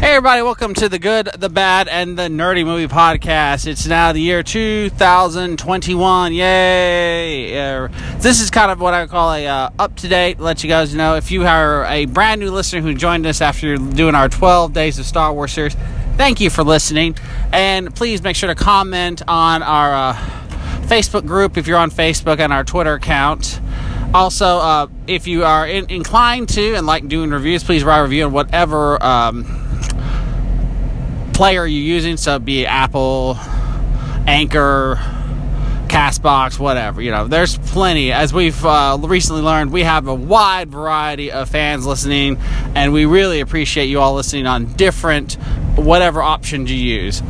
Hey, everybody, welcome to the Good, the Bad, and the Nerdy Movie Podcast. It's now the year 2021. Yay! Uh, this is kind of what I call a uh, up to date, let you guys know. If you are a brand new listener who joined us after doing our 12 Days of Star Wars series, thank you for listening. And please make sure to comment on our uh, Facebook group if you're on Facebook and our Twitter account. Also, uh, if you are in- inclined to and like doing reviews, please write a review on whatever. Um, player you're using, so be Apple, Anchor, Castbox, whatever. You know, there's plenty. As we've uh, recently learned, we have a wide variety of fans listening, and we really appreciate you all listening on different, whatever options you use.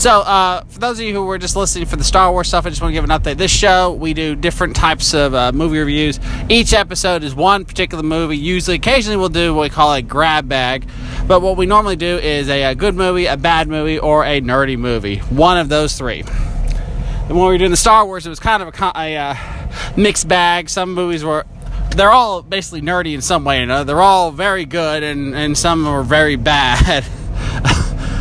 So, uh, for those of you who were just listening for the Star Wars stuff, I just want to give an update. This show, we do different types of uh, movie reviews. Each episode is one particular movie. Usually, occasionally, we'll do what we call a grab bag. But what we normally do is a, a good movie, a bad movie, or a nerdy movie. One of those three. And when we were doing the Star Wars, it was kind of a, a uh, mixed bag. Some movies were they're all basically nerdy in some way. You know, they're all very good, and and some are very bad.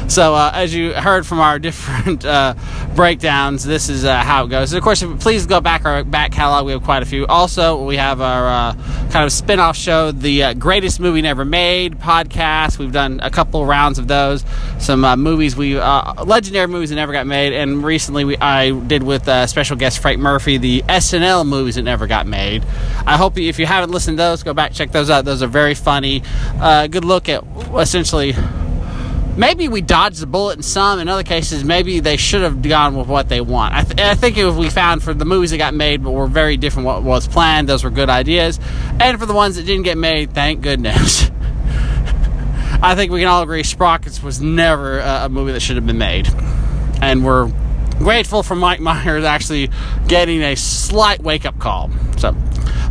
So, uh, as you heard from our different uh, breakdowns, this is uh, how it goes. And of course, please go back our back catalog. We have quite a few. Also, we have our uh, kind of spin off show, the uh, Greatest Movie Never Made podcast. We've done a couple rounds of those. Some uh, movies we, legendary movies that never got made. And recently, we, I did with special guest Frank Murphy, the SNL movies that never got made. I hope if you haven't listened to those, go back, check those out. Those are very funny. good look at essentially maybe we dodged the bullet in some. In other cases, maybe they should have gone with what they want. I, th- I think if we found for the movies that got made but were very different what was planned, those were good ideas. And for the ones that didn't get made, thank goodness. I think we can all agree Sprockets was never a movie that should have been made. And we're grateful for Mike Myers actually getting a slight wake up call. So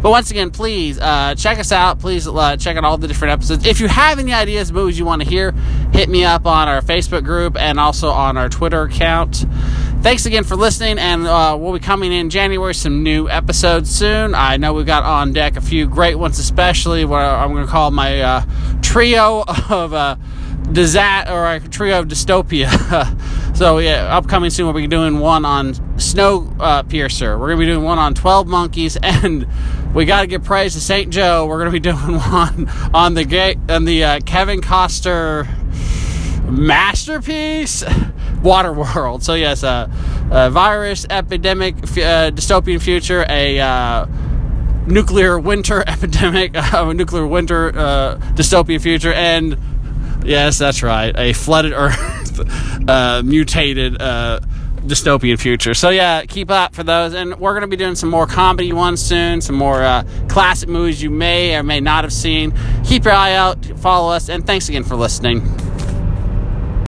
but once again, please uh, check us out. Please uh, check out all the different episodes. If you have any ideas, movies you want to hear, hit me up on our Facebook group and also on our Twitter account. Thanks again for listening, and uh, we'll be coming in January some new episodes soon. I know we've got on deck a few great ones, especially what I'm going to call my uh, trio of uh, Dizat or a trio of dystopia. so yeah, upcoming soon we'll be doing one on Snowpiercer. We're gonna be doing one on Twelve Monkeys, and we got to give praise to Saint Joe. We're gonna be doing one on the gate on the uh, Kevin Costner masterpiece, Waterworld. So yes, uh, a virus epidemic, uh, dystopian future, a uh, nuclear winter epidemic, a nuclear winter uh, dystopian future, and Yes, that's right. A flooded Earth, uh, mutated dystopian future. So yeah, keep up for those. And we're going to be doing some more comedy ones soon, some more uh, classic movies you may or may not have seen. Keep your eye out, follow us, and thanks again for listening.